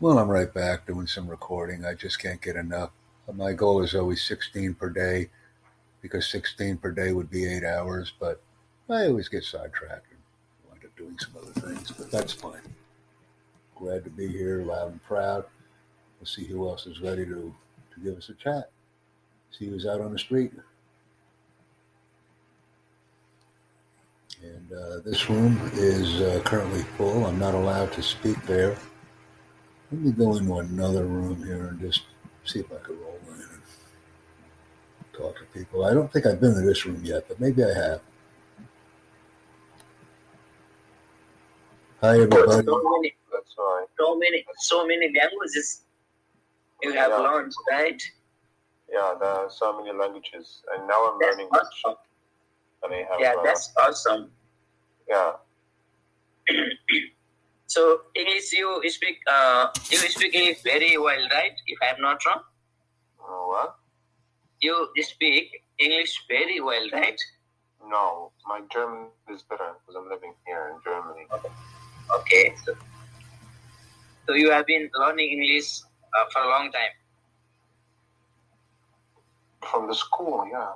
Well, I'm right back doing some recording. I just can't get enough. My goal is always 16 per day because 16 per day would be eight hours, but I always get sidetracked and wind up doing some other things, but that's fine. Glad to be here, loud and proud. We'll see who else is ready to, to give us a chat. See who's out on the street. And uh, this room is uh, currently full. I'm not allowed to speak there. Let me go into another room here and just see if I can roll in and talk to people. I don't think I've been to this room yet, but maybe I have. Hi, everybody. So many, That's right. so many, so many languages you have Yeah. learned, right? Yeah, there are so many languages, and now I'm That's learning awesome. and I have Yeah, uh, that's awesome. yeah. So English, you speak, uh, you speak English very well, right? If I'm not wrong, what? you speak English very well, right? No, my German is better because I'm living here in Germany. Okay. So, so you have been learning English uh, for a long time. From the school, yeah.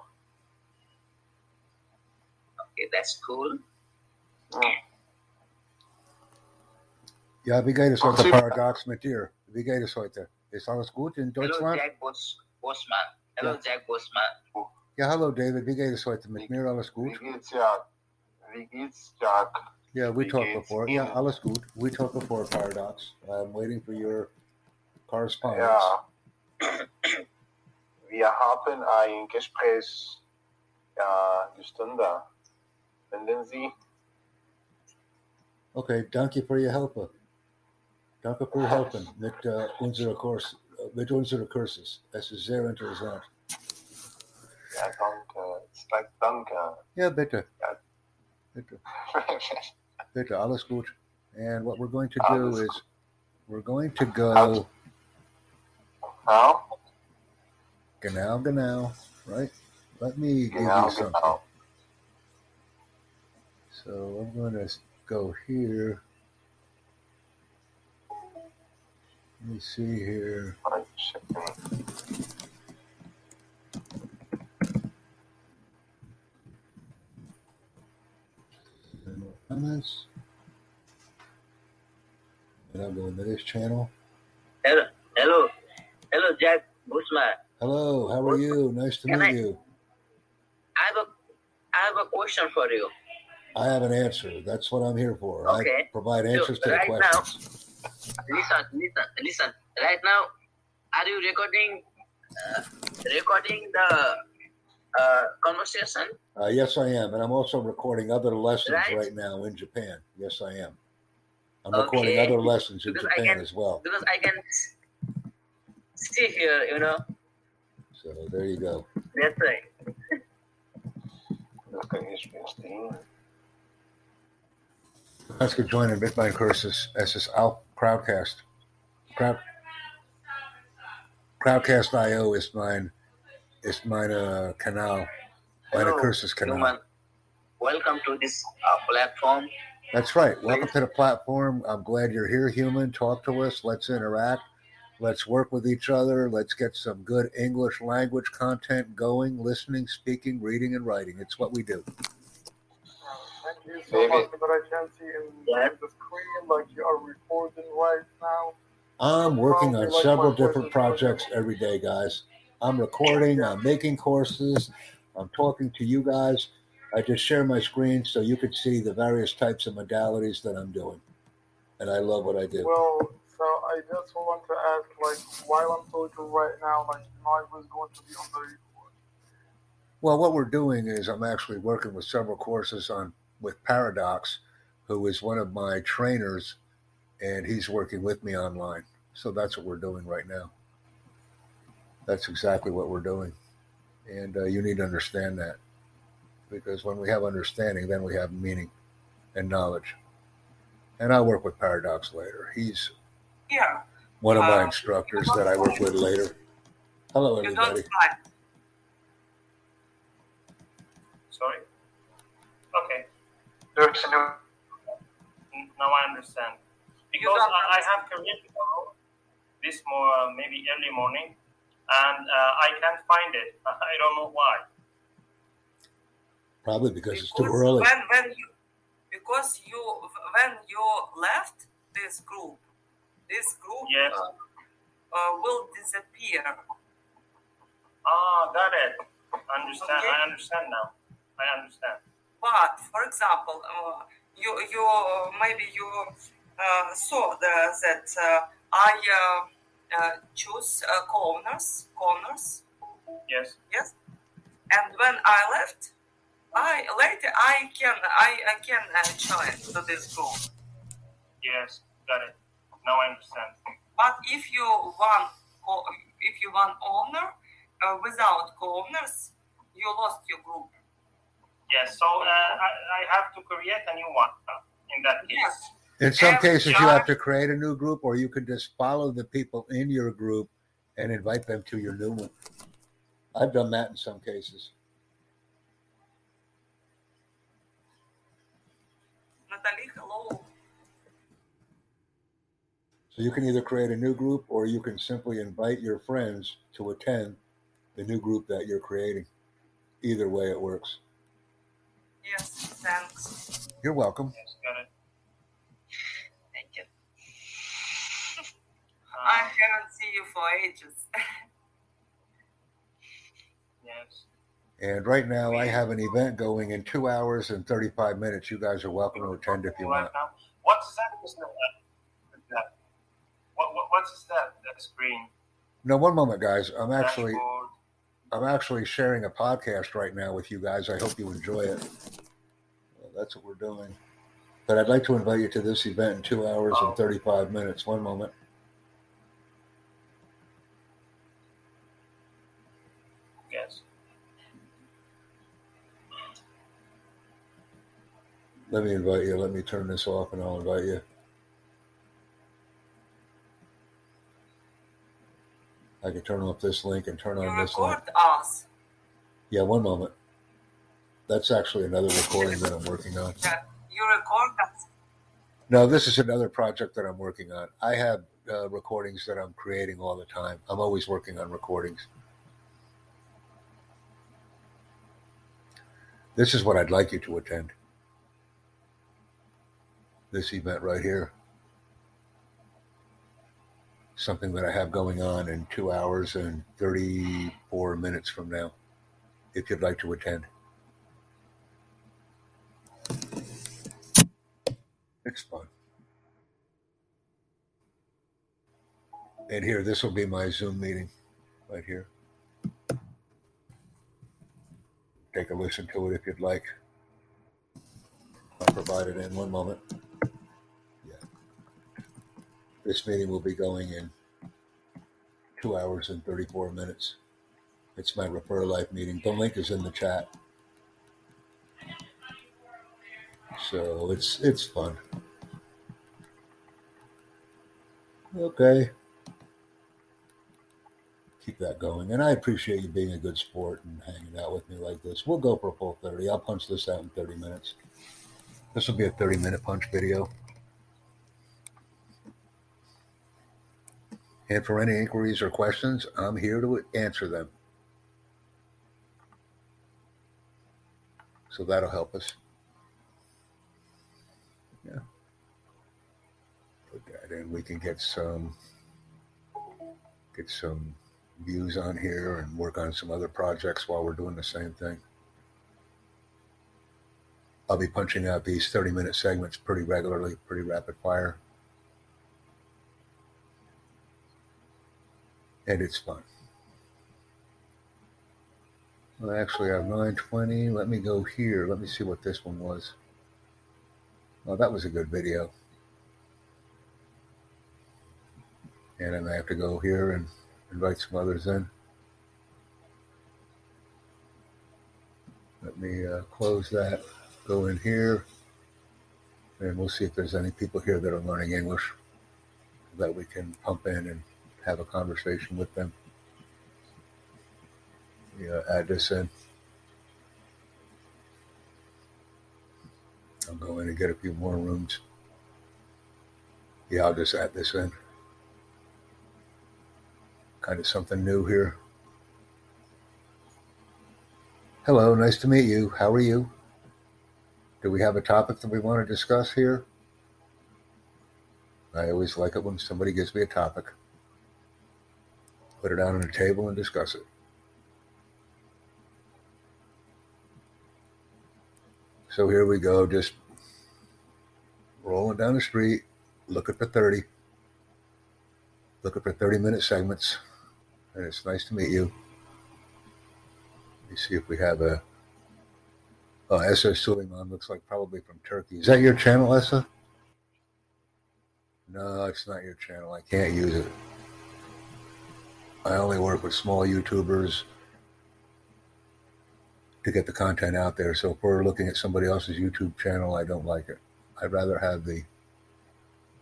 Okay, that's cool. yeah. Ja, wie geht es Ach, heute, super. Paradox, mit dir? Wie geht es heute? Ist alles gut in Deutschland? Jack Bos- Bosman. Hello, Ja. Jack Bosman. Ja, hallo David, wie geht es heute? Mit mir alles gut? Wie geht's, ja? Wie geht's, Jack? Yeah, we Wie talked before. Yeah, Ihnen? alles gut. We talked before, Paradox. I'm waiting for your correspondence. Ja. Wir haben ein Gespräch ja, eine Stunde. Finden Sie? Okay, danke für Ihr Helfen. Danke für Helfen mit uh, unserer Kurs, uh, mit unseren Kurses. Es ist sehr interessant. Ja, danke. Like danke. Ja, bitte. Ja. Bitte. Bitte, alles gut. And what we're going to do Alles is we're going to go How? genau, genau, right? Let me give Genau, you something. genau. So I'm going to go here. Let me see here. Comments. And I'll go into this channel. Hello, hello, hello, Jack Bosman. Hello, how are you? Nice to Can meet I- you. I have a, I have a question for you. I have an answer. That's what I'm here for. I provide answers to the right now- questions. Listen, listen, listen. Right now, are you recording, uh, recording the uh, conversation? Uh, yes, I am. And I'm also recording other lessons Right. right, now in Japan. Yes, I am. I'm recording other lessons in Because Japan can- as well. Because I can see here, you know. So there you go. That's right. Das kann ich verstehen. Let's get joined in Bitcoin courses. Es Crowdcast. Crowd, Crowdcast.io ist mein, ist meine Kanal, meine Hello. Kurses Kanal. Human, welcome to this uh, platform. That's right. Welcome to the platform. I'm glad you're here, human. Talk to us. Let's interact. Let's work with each other. Let's get some good English language content going, listening, speaking, reading, and writing. It's what we do. So Maybe. much, but I can't see in yeah. the screen like you are recording right now. I'm working on like several different projects every day, guys. I'm recording, I'm making courses, I'm talking to you guys. I just share my screen so you could see the various types of modalities that I'm doing. And I love what I do. Well, so I just want to ask, like, while I'm talking right now, like, I was going to be on the record. Well, what we're doing is I'm actually working with several courses on with Paradox, who is one of my trainers, and he's working with me online. So that's what we're doing right now. That's exactly what we're doing, and uh, you need to understand that because when we have understanding, then we have meaning and knowledge. And I work with Paradox later. He's Yeah, one of my Uh, instructors that I work with later. Hello, you everybody. don't fly. Sorry. Okay, There's a new now I understand. Because I, I have Korean. this more maybe early morning, and uh, I can't find it. I don't know why. Probably because it's too early. When when you because you when you left this group, this group Yes. uh, uh, will disappear. Ah, got it. Understand. Okay. I understand now. I understand. But for example, uh, you you maybe you uh, saw the, that uh, I uh, uh, choose uh, corners corners Yes. yes, and when I left, I later I can I, I can uh, join to this group. Yes. Got it. Now I understand. But if you want if you want owner uh, without co-owners, you lost your group. Yes. So uh, I, I have to create a new one in that case. Yes. In some Every cases, you have to create a new group, or you can just follow the people in your group and invite them to your new one. I've done that in some cases. Natalie, hello. So you can either create a new group, or you can simply invite your friends to attend the new group that you're creating. Either way, it works. Yes, thanks. You're welcome. Yes. Got it. Thank you. I Uh, haven't seen you for ages. yes. And right now, I have an event going in two hours and 35 minutes. You guys are welcome to attend if you Right want. now. What's that? Is that? that- What, what, what's that? That screen. No, one moment, guys. I'm actually Dashboard. I'm actually sharing a podcast right now with you guys. I hope you enjoy it. Well, that's what we're doing. But I'd like to invite you to this event in two hours and 35 minutes. One moment. Yes. Let me invite you. Let me turn this off and I'll invite you. I can turn off this link and turn You on this link. record us. Yeah, one moment. That's actually another recording that I'm working on. You record us. No, this is another project that I'm working on. I have uh, recordings that I'm creating all the time. I'm always working on recordings. This is what I'd like you to attend. This event right here. Something that I have going on in two hours and 34 minutes from now, if you'd like to attend. It's fun. And here, this will be my Zoom meeting right here. Take a listen to it if you'd like. I'll provide it in one moment. This meeting will be going in two hours and 34 minutes. It's my Refer Life meeting. The link is in the chat. So it's it's fun. Okay. Keep that going. And I appreciate you being a good sport and hanging out with me like this. We'll go for a full 30. I'll punch this out in 30 minutes. This will be a 30 minute punch video. And for any inquiries or questions, I'm here to answer them. So that'll help us. Yeah. Put that in. We can get some get some views on here and work on some other projects while we're doing the same thing. I'll be punching out these 30 minute segments pretty regularly, pretty rapid fire. And it's fun. Well, actually, I have 920. Let me go here. Let me see what this one was. Well, that was a good video. And then I have to go here and invite some others in. Let me uh, close that, go in here, and we'll see if there's any people here that are learning English that we can pump in and have a conversation with them. Yeah, add this in. I'll go in and get a few more rooms. Yeah, I'll just add this in. kind of something new here. Hello, nice to meet you. How are you? Do we have a topic that we want to discuss here? I always like it when somebody gives me a topic. Put it out on the table and discuss it. So here we go, just rolling down the street, looking for 30, looking for 30 minute segments. And it's nice to meet you. Let me see if we have a. Oh, Essa Suleiman looks like probably from Turkey. Is that your channel, Essa? No, it's not your channel. I can't use it. I only work with small YouTubers to get the content out there. So if we're looking at somebody else's YouTube channel, I don't like it. I'd rather have the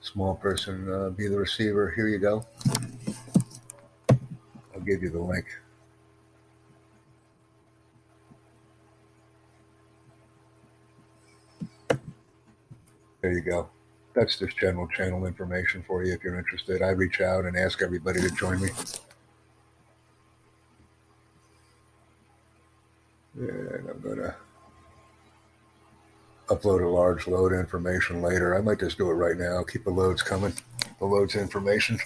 small person uh, be the receiver. Here you go. I'll give you the link. There you go. That's just general channel information for you if you're interested. I reach out and ask everybody to join me. And I'm going to upload a large load information later. I might just do it right now. Keep the loads coming. The loads information.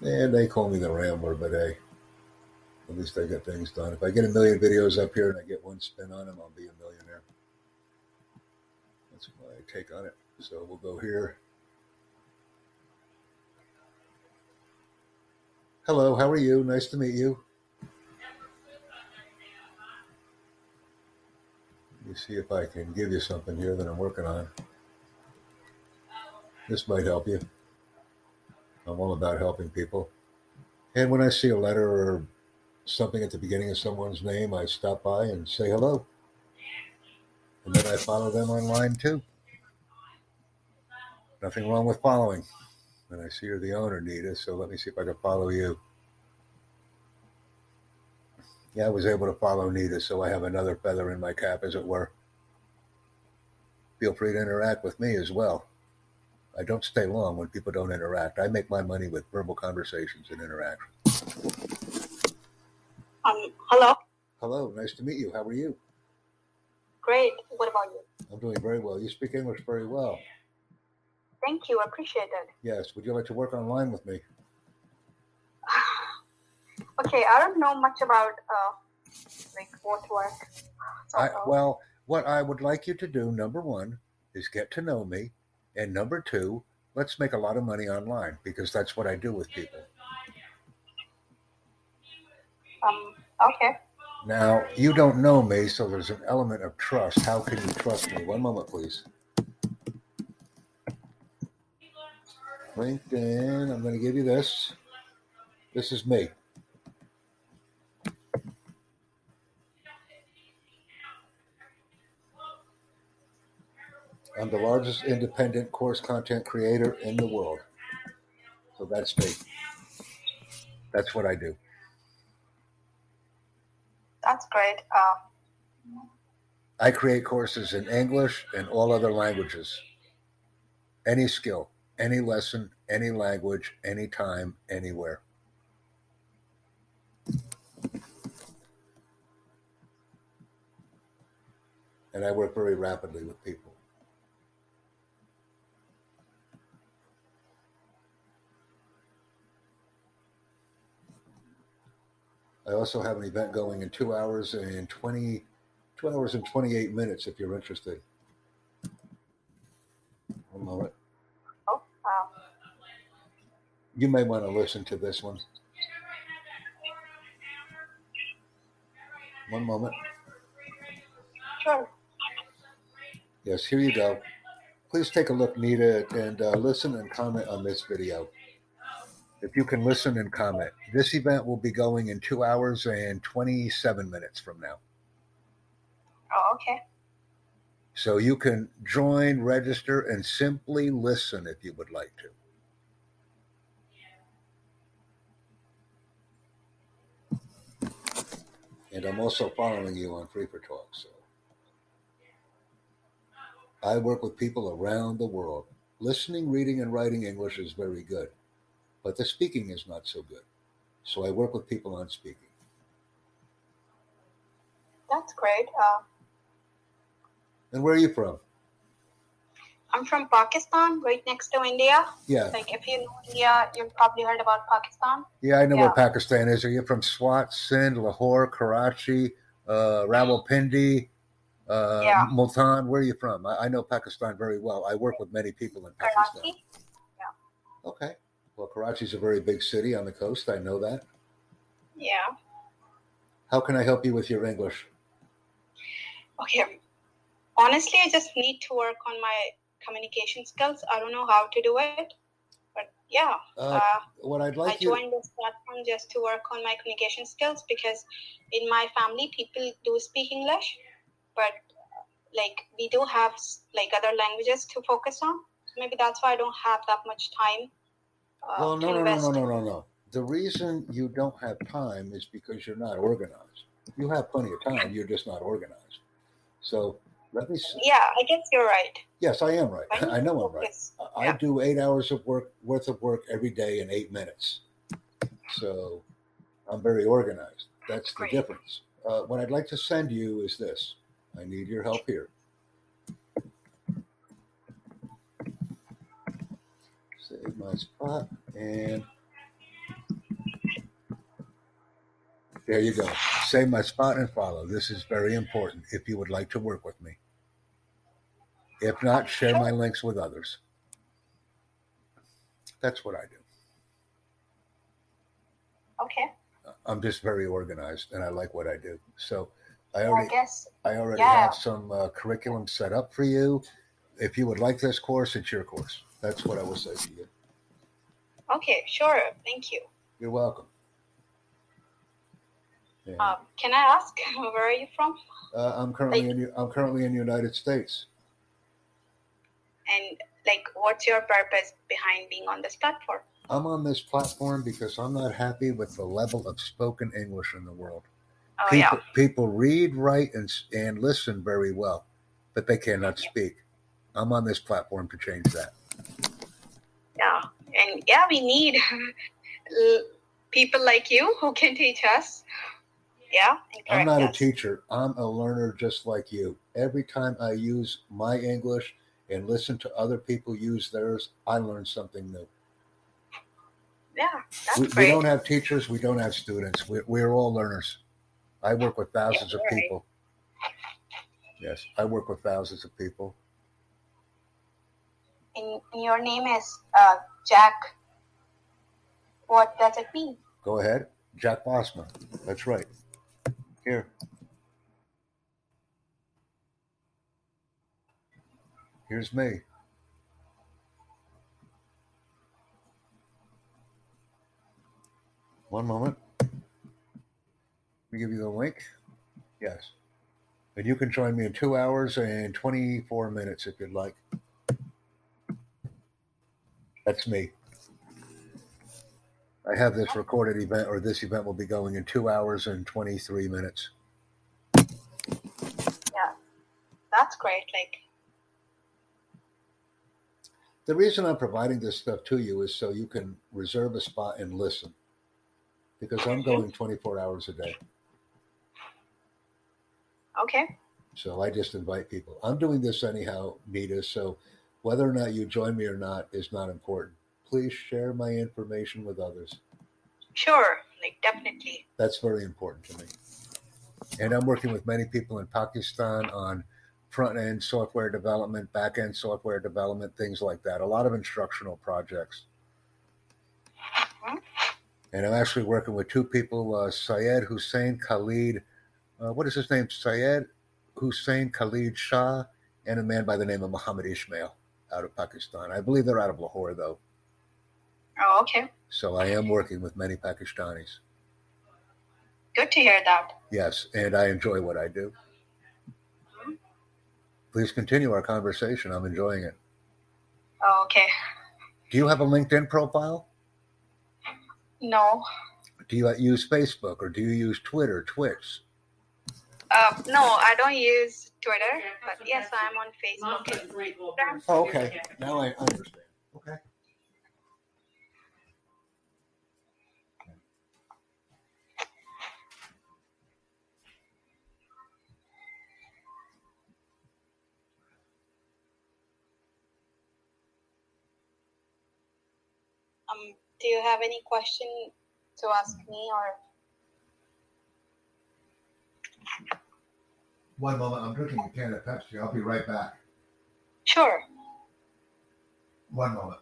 And they call me the Rambler, but hey, at least I get things done. If I get a million videos up here and I get one spin on them, I'll be a millionaire. That's my take on it. So we'll go here. Hello, how are you? Nice to meet you. Let me see if I can give you something here that I'm working on. This might help you. I'm all about helping people. And when I see a letter or something at the beginning of someone's name, I stop by and say hello. And then I follow them online too. Nothing wrong with following. And I see you're the owner, Nita, so let me see if I can follow you. Yeah, I was able to follow Nita, so I have another feather in my cap, as it were. Feel free to interact with me as well. I don't stay long when people don't interact. I make my money with verbal conversations and interaction. Um, hello. Hello, nice to meet you. How are you? Great. What about you? I'm doing very well. You speak English very well. Thank you. Appreciate it. Yes. Would you like to work online with me? okay, I don't know much about uh, like what work. So, I, well, what I would like you to do, number one, is get to know me. And number two, let's make a lot of money online because that's what I do with people. um, okay. Now, you don't know me, so there's an element of trust. How can you trust me? One moment, please. LinkedIn, I'm going to give you this. This is me. I'm the largest independent course content creator in the world. So that's me. That's what I do. That's great. Uh, I create courses in English and all other languages. Any skill, any lesson, any language, anytime, anywhere. And I work very rapidly with people. I also have an event going in two hours and 20, two hours and 28 minutes if you're interested. One moment. oh, uh, You may want to listen to this one. One moment. sure. Yes, here you go. Please take a look, Nita, and uh, listen and comment on this video. If you can listen and comment. This event will be going in two hours and 27 minutes from now. Oh, okay. So you can join, register, and simply listen if you would like to. And I'm also following you on Free4Talk. So I work with people around the world. listening, reading, and writing English is very good, but the speaking is not so good. So I work with people on speaking. That's great. Uh, And where are you from? I'm from Pakistan, right next to India. Yeah, Like, if you know India, you've probably heard about Pakistan. yeah, I know where Pakistan is. Are you from Swat, Sindh, Lahore, Karachi, uh, Rawalpindi, uh, Yeah. Multan? Where are you from? I, I know Pakistan very well. I work with many people in Pakistan. Karachi. Yeah. Okay. Well, Karachi's a very big city on the coast. I know that. Yeah. How can I help you with your English? Okay. Honestly, I just need to work on my communication skills. I don't know how to do it, but yeah. Uh, Uh, what I'd I like you. joined this platform just to work on my communication skills because in my family people do speak English, but like we do have like other languages to focus on. So maybe that's why I don't have that much time. Uh, Well, no, no, no, no, no, no, no. The reason you don't have time is because you're not organized. You have plenty of time. You're just not organized. So let me. s Yeah, I guess you're right. Yes, I am right. I I know I'm right. I Yeah. do eight hours of work worth of work every day in eight minutes. So I'm very organized. That's the Great. difference. Uh, what I'd like to send you is this. I need your help here. Save my spot and there you go. Save my spot and follow. This is very important if you would like to work with me. If not, share my links with others. That's what I do. Okay. I'm just very organized and I like what I do. So I I already guess I already Yeah. have some uh, curriculum set up for you. If you would like this course, it's your course. That's what I will say to you. okay, sure. Thank you. You're welcome. Yeah. Um, can I ask where are you from? Uh, I'm currently in I'm currently in the United States. And like, what's your purpose behind being on this platform? I'm on this platform because I'm not happy with the level of spoken English in the world. Oh people, yeah. people read, write, and and listen very well, but they cannot speak. I'm on this platform to change that. Yeah, and yeah, we need people like you who can teach us. Yeah, I'm not a teacher. I'm a learner just like you. Every time I use my English and listen to other people use theirs, I learn something new. Yeah, that's We, we don't have teachers. We don't have students. We're, we're all learners. I work with thousands of right. people. Yes, I work with thousands of people. and, and your name is uh, Jack. What does it mean? Go ahead. Jack Bosma. That's right. Here. Here's me. One moment. Let me give you the link. Yes. And you can join me in two hours and 24 minutes if you'd like. That's me. I have this recorded event, or this event will be going in two hours and 23 minutes. Yeah, that's great. Like, The reason I'm providing this stuff to you is so you can reserve a spot and listen. Because I'm going 24 hours a day. okay, So I just invite people. I'm doing this anyhow, Nita. So whether or not you join me or not is not important. Please share my information with others. sure. Like, definitely. That's very important to me. And I'm working with many people in Pakistan on front end software development, back end software development, things like that. A lot of instructional projects. Mhm. And I'm actually working with two people uh, Syed Hussein Khalid. Uh, what is his name? Syed Hussein Khalid Shah, and a man by the name of Muhammad Ishmail out of Pakistan. I believe they're out of Lahore, though. Oh, okay. So I am working with many Pakistanis. Good to hear that. Yes, and I enjoy what I do. Please continue our conversation. I'm enjoying it. Oh, okay. Do you have a LinkedIn profile? No. Do you use Facebook or do you use Twitter, Twitch? Uh, no, I don't use Twitter, but yes, I'm on Facebook. Oh, okay. Now I understand. Okay. Um, do you have any question to ask me or? One moment. I'm drinking a can of Pepsi. I'll be right back. Sure. One moment.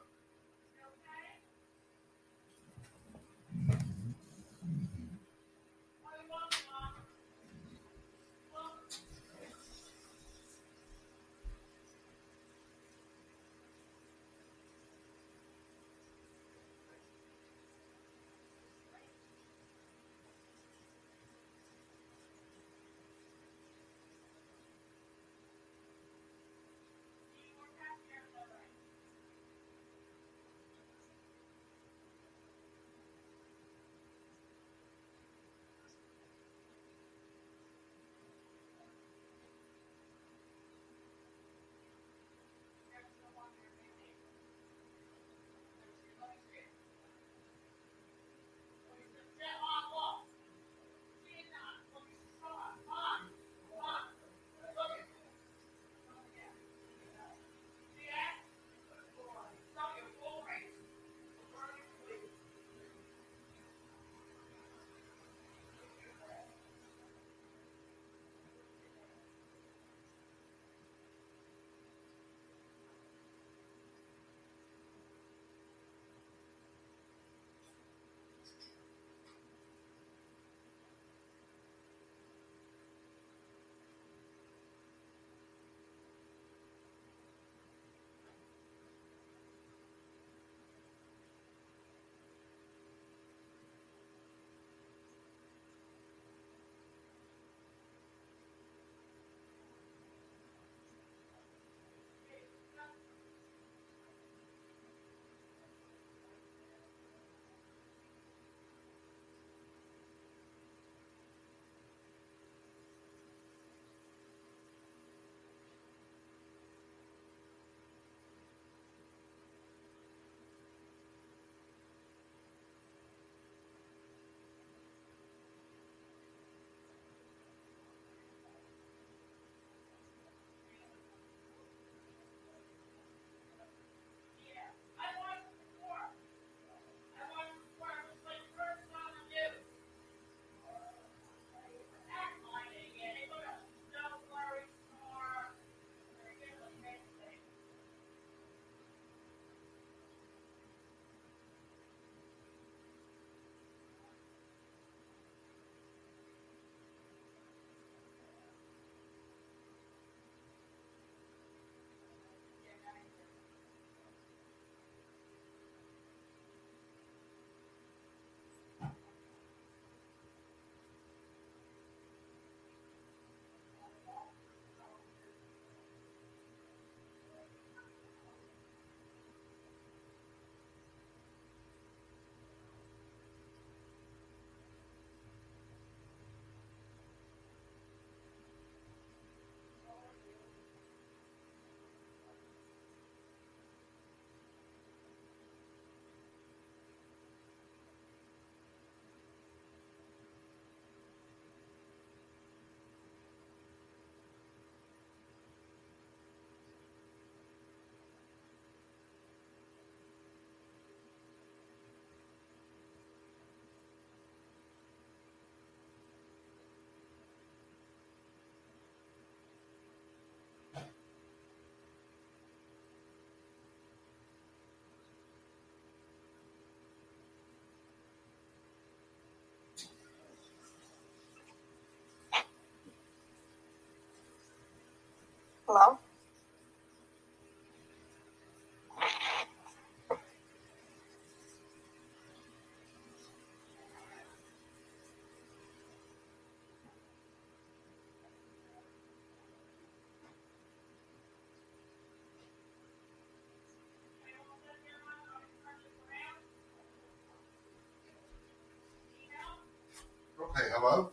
Hello?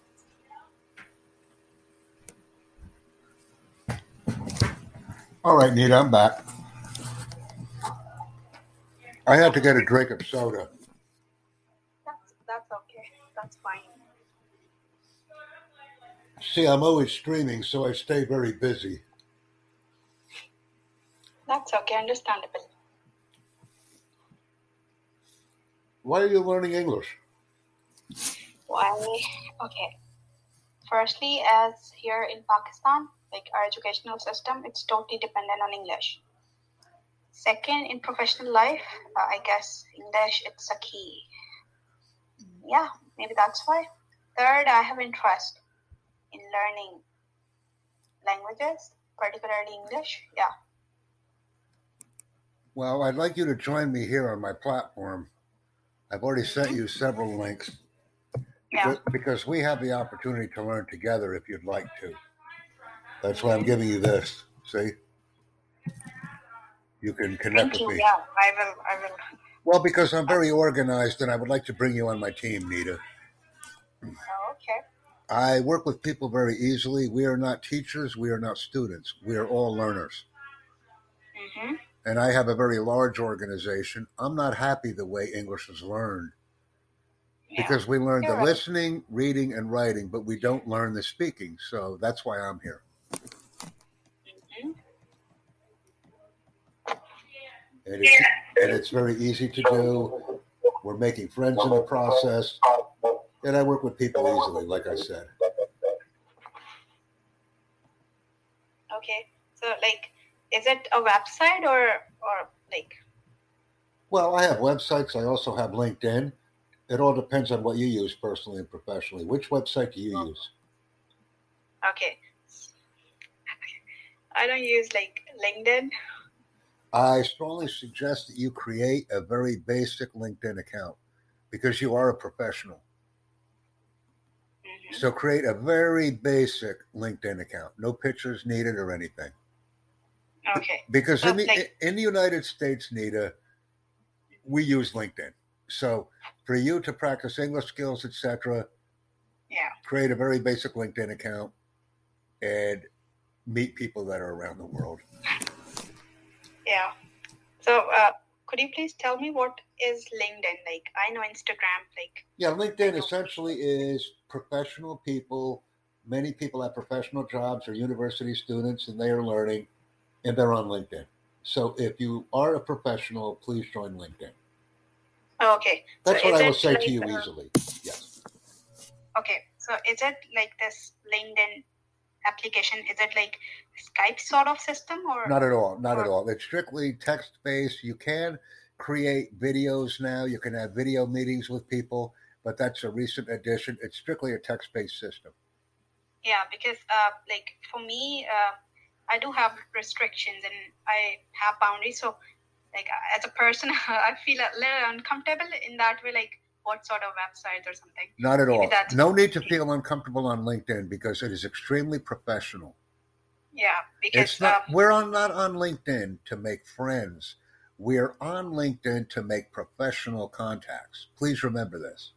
All right, Nita, I'm back. I had to get a drink of soda. That's, that's okay. That's fine. See, I'm always streaming, so I stay very busy. That's okay, understandable. Why are you learning English? Why? Okay. Firstly, as here in Pakistan, like our educational system, it's totally dependent on English. Second, in professional life, uh, I guess English it's a key. Yeah, maybe that's why. Third, I have interest in learning languages, particularly English. Yeah. Well, I'd like you to join me here on my platform. I've already sent you several links Yeah. because, we have the opportunity to learn together if you'd like to. That's why I'm giving you this. See? You can connect Thank you. with me. Yeah, I will. I will. Well, because I'm very organized and I would like to bring you on my team, Nita. Oh, okay. I work with people very easily. We are not teachers, we are not students. We are all learners. Mm-hmm. And I have a very large organization. I'm not happy the way English is learned Yeah. because we learn the You're right. listening, reading, and writing, but we don't learn the speaking. So that's why I'm here. Mhm. And it's, and it's very easy to do. We're making friends in the process. And I work with people easily, like I said. Okay. So, like, is it a website or or like? Well, I have websites. I also have LinkedIn. It all depends on what you use personally and professionally. Which website do you use? Okay. I don't use like LinkedIn. I strongly suggest that you create a very basic LinkedIn account because you are a professional. Mhm. So create a very basic LinkedIn account. No pictures needed or anything. Okay. Because in the Okay. in the United States, Nita, we use LinkedIn. So for you to practice English skills, etc., Yeah. create a very basic LinkedIn account and meet people that are around the world. Yeah. So, uh, could you please tell me what is LinkedIn? Like, I know Instagram. Like, Yeah, LinkedIn essentially is professional people. Many people have professional jobs or university students and they are learning and they're on LinkedIn. So if you are a professional, please join LinkedIn. Oh, okay. That's So what I will say like, to you uh, easily. Yes. Okay. So, is it like this LinkedIn application? Is it like Skype sort of system or? Not at all. Not at all. It's strictly text based. You can create videos now. You can have video meetings with people, but that's a recent addition. It's strictly a text based system. Yeah, because uh, like for me, uh, I do have restrictions and I have boundaries. So, like as a person, I feel a little uncomfortable in that way. Like, what sort of website or something? Not at Maybe all. No need to feel uncomfortable on LinkedIn because it is extremely professional. Yeah, because not. um, We're on not on LinkedIn to make friends. We're on LinkedIn to make professional contacts. Please remember this.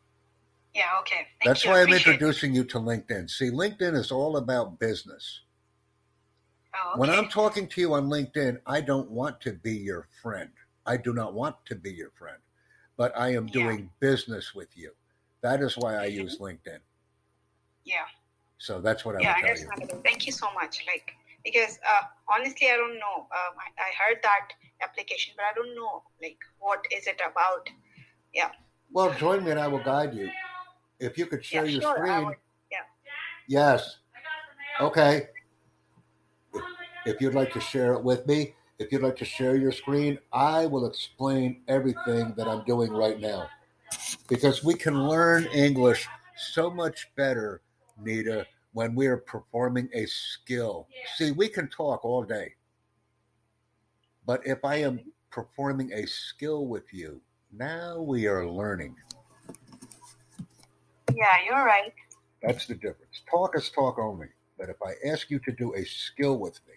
yeah, okay. Thank That's you. why I'm Appreciate it. introducing you to LinkedIn. See, LinkedIn is all about business. Oh, When. I'm talking to you on LinkedIn, I don't want to be your friend. I do not want to be your friend, but I am Yeah. doing business with you. That is why I use LinkedIn. yeah, So that's what I yeah, will tell you. Thank you so much. Like, because uh, honestly, I don't know. Um, I, I heard that application, but I don't know like what is it about. Yeah. Well, join me and I will guide you. If you could share Yeah, your sure, screen. would. Yeah. Yes. Okay. If, you'd like to share it with me, if you'd like to share your screen, I will explain everything that I'm doing right now. Because we can learn English so much better, Nita, when we are performing a skill. See, we can talk all day. But if I am performing a skill with you, now we are learning. Yeah, you're right. That's the difference. Talk is talk only. But if I ask you to do a skill with me,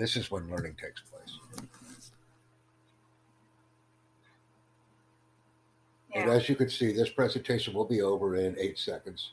this is when learning takes place. And as you can see, this presentation will be over in eight seconds.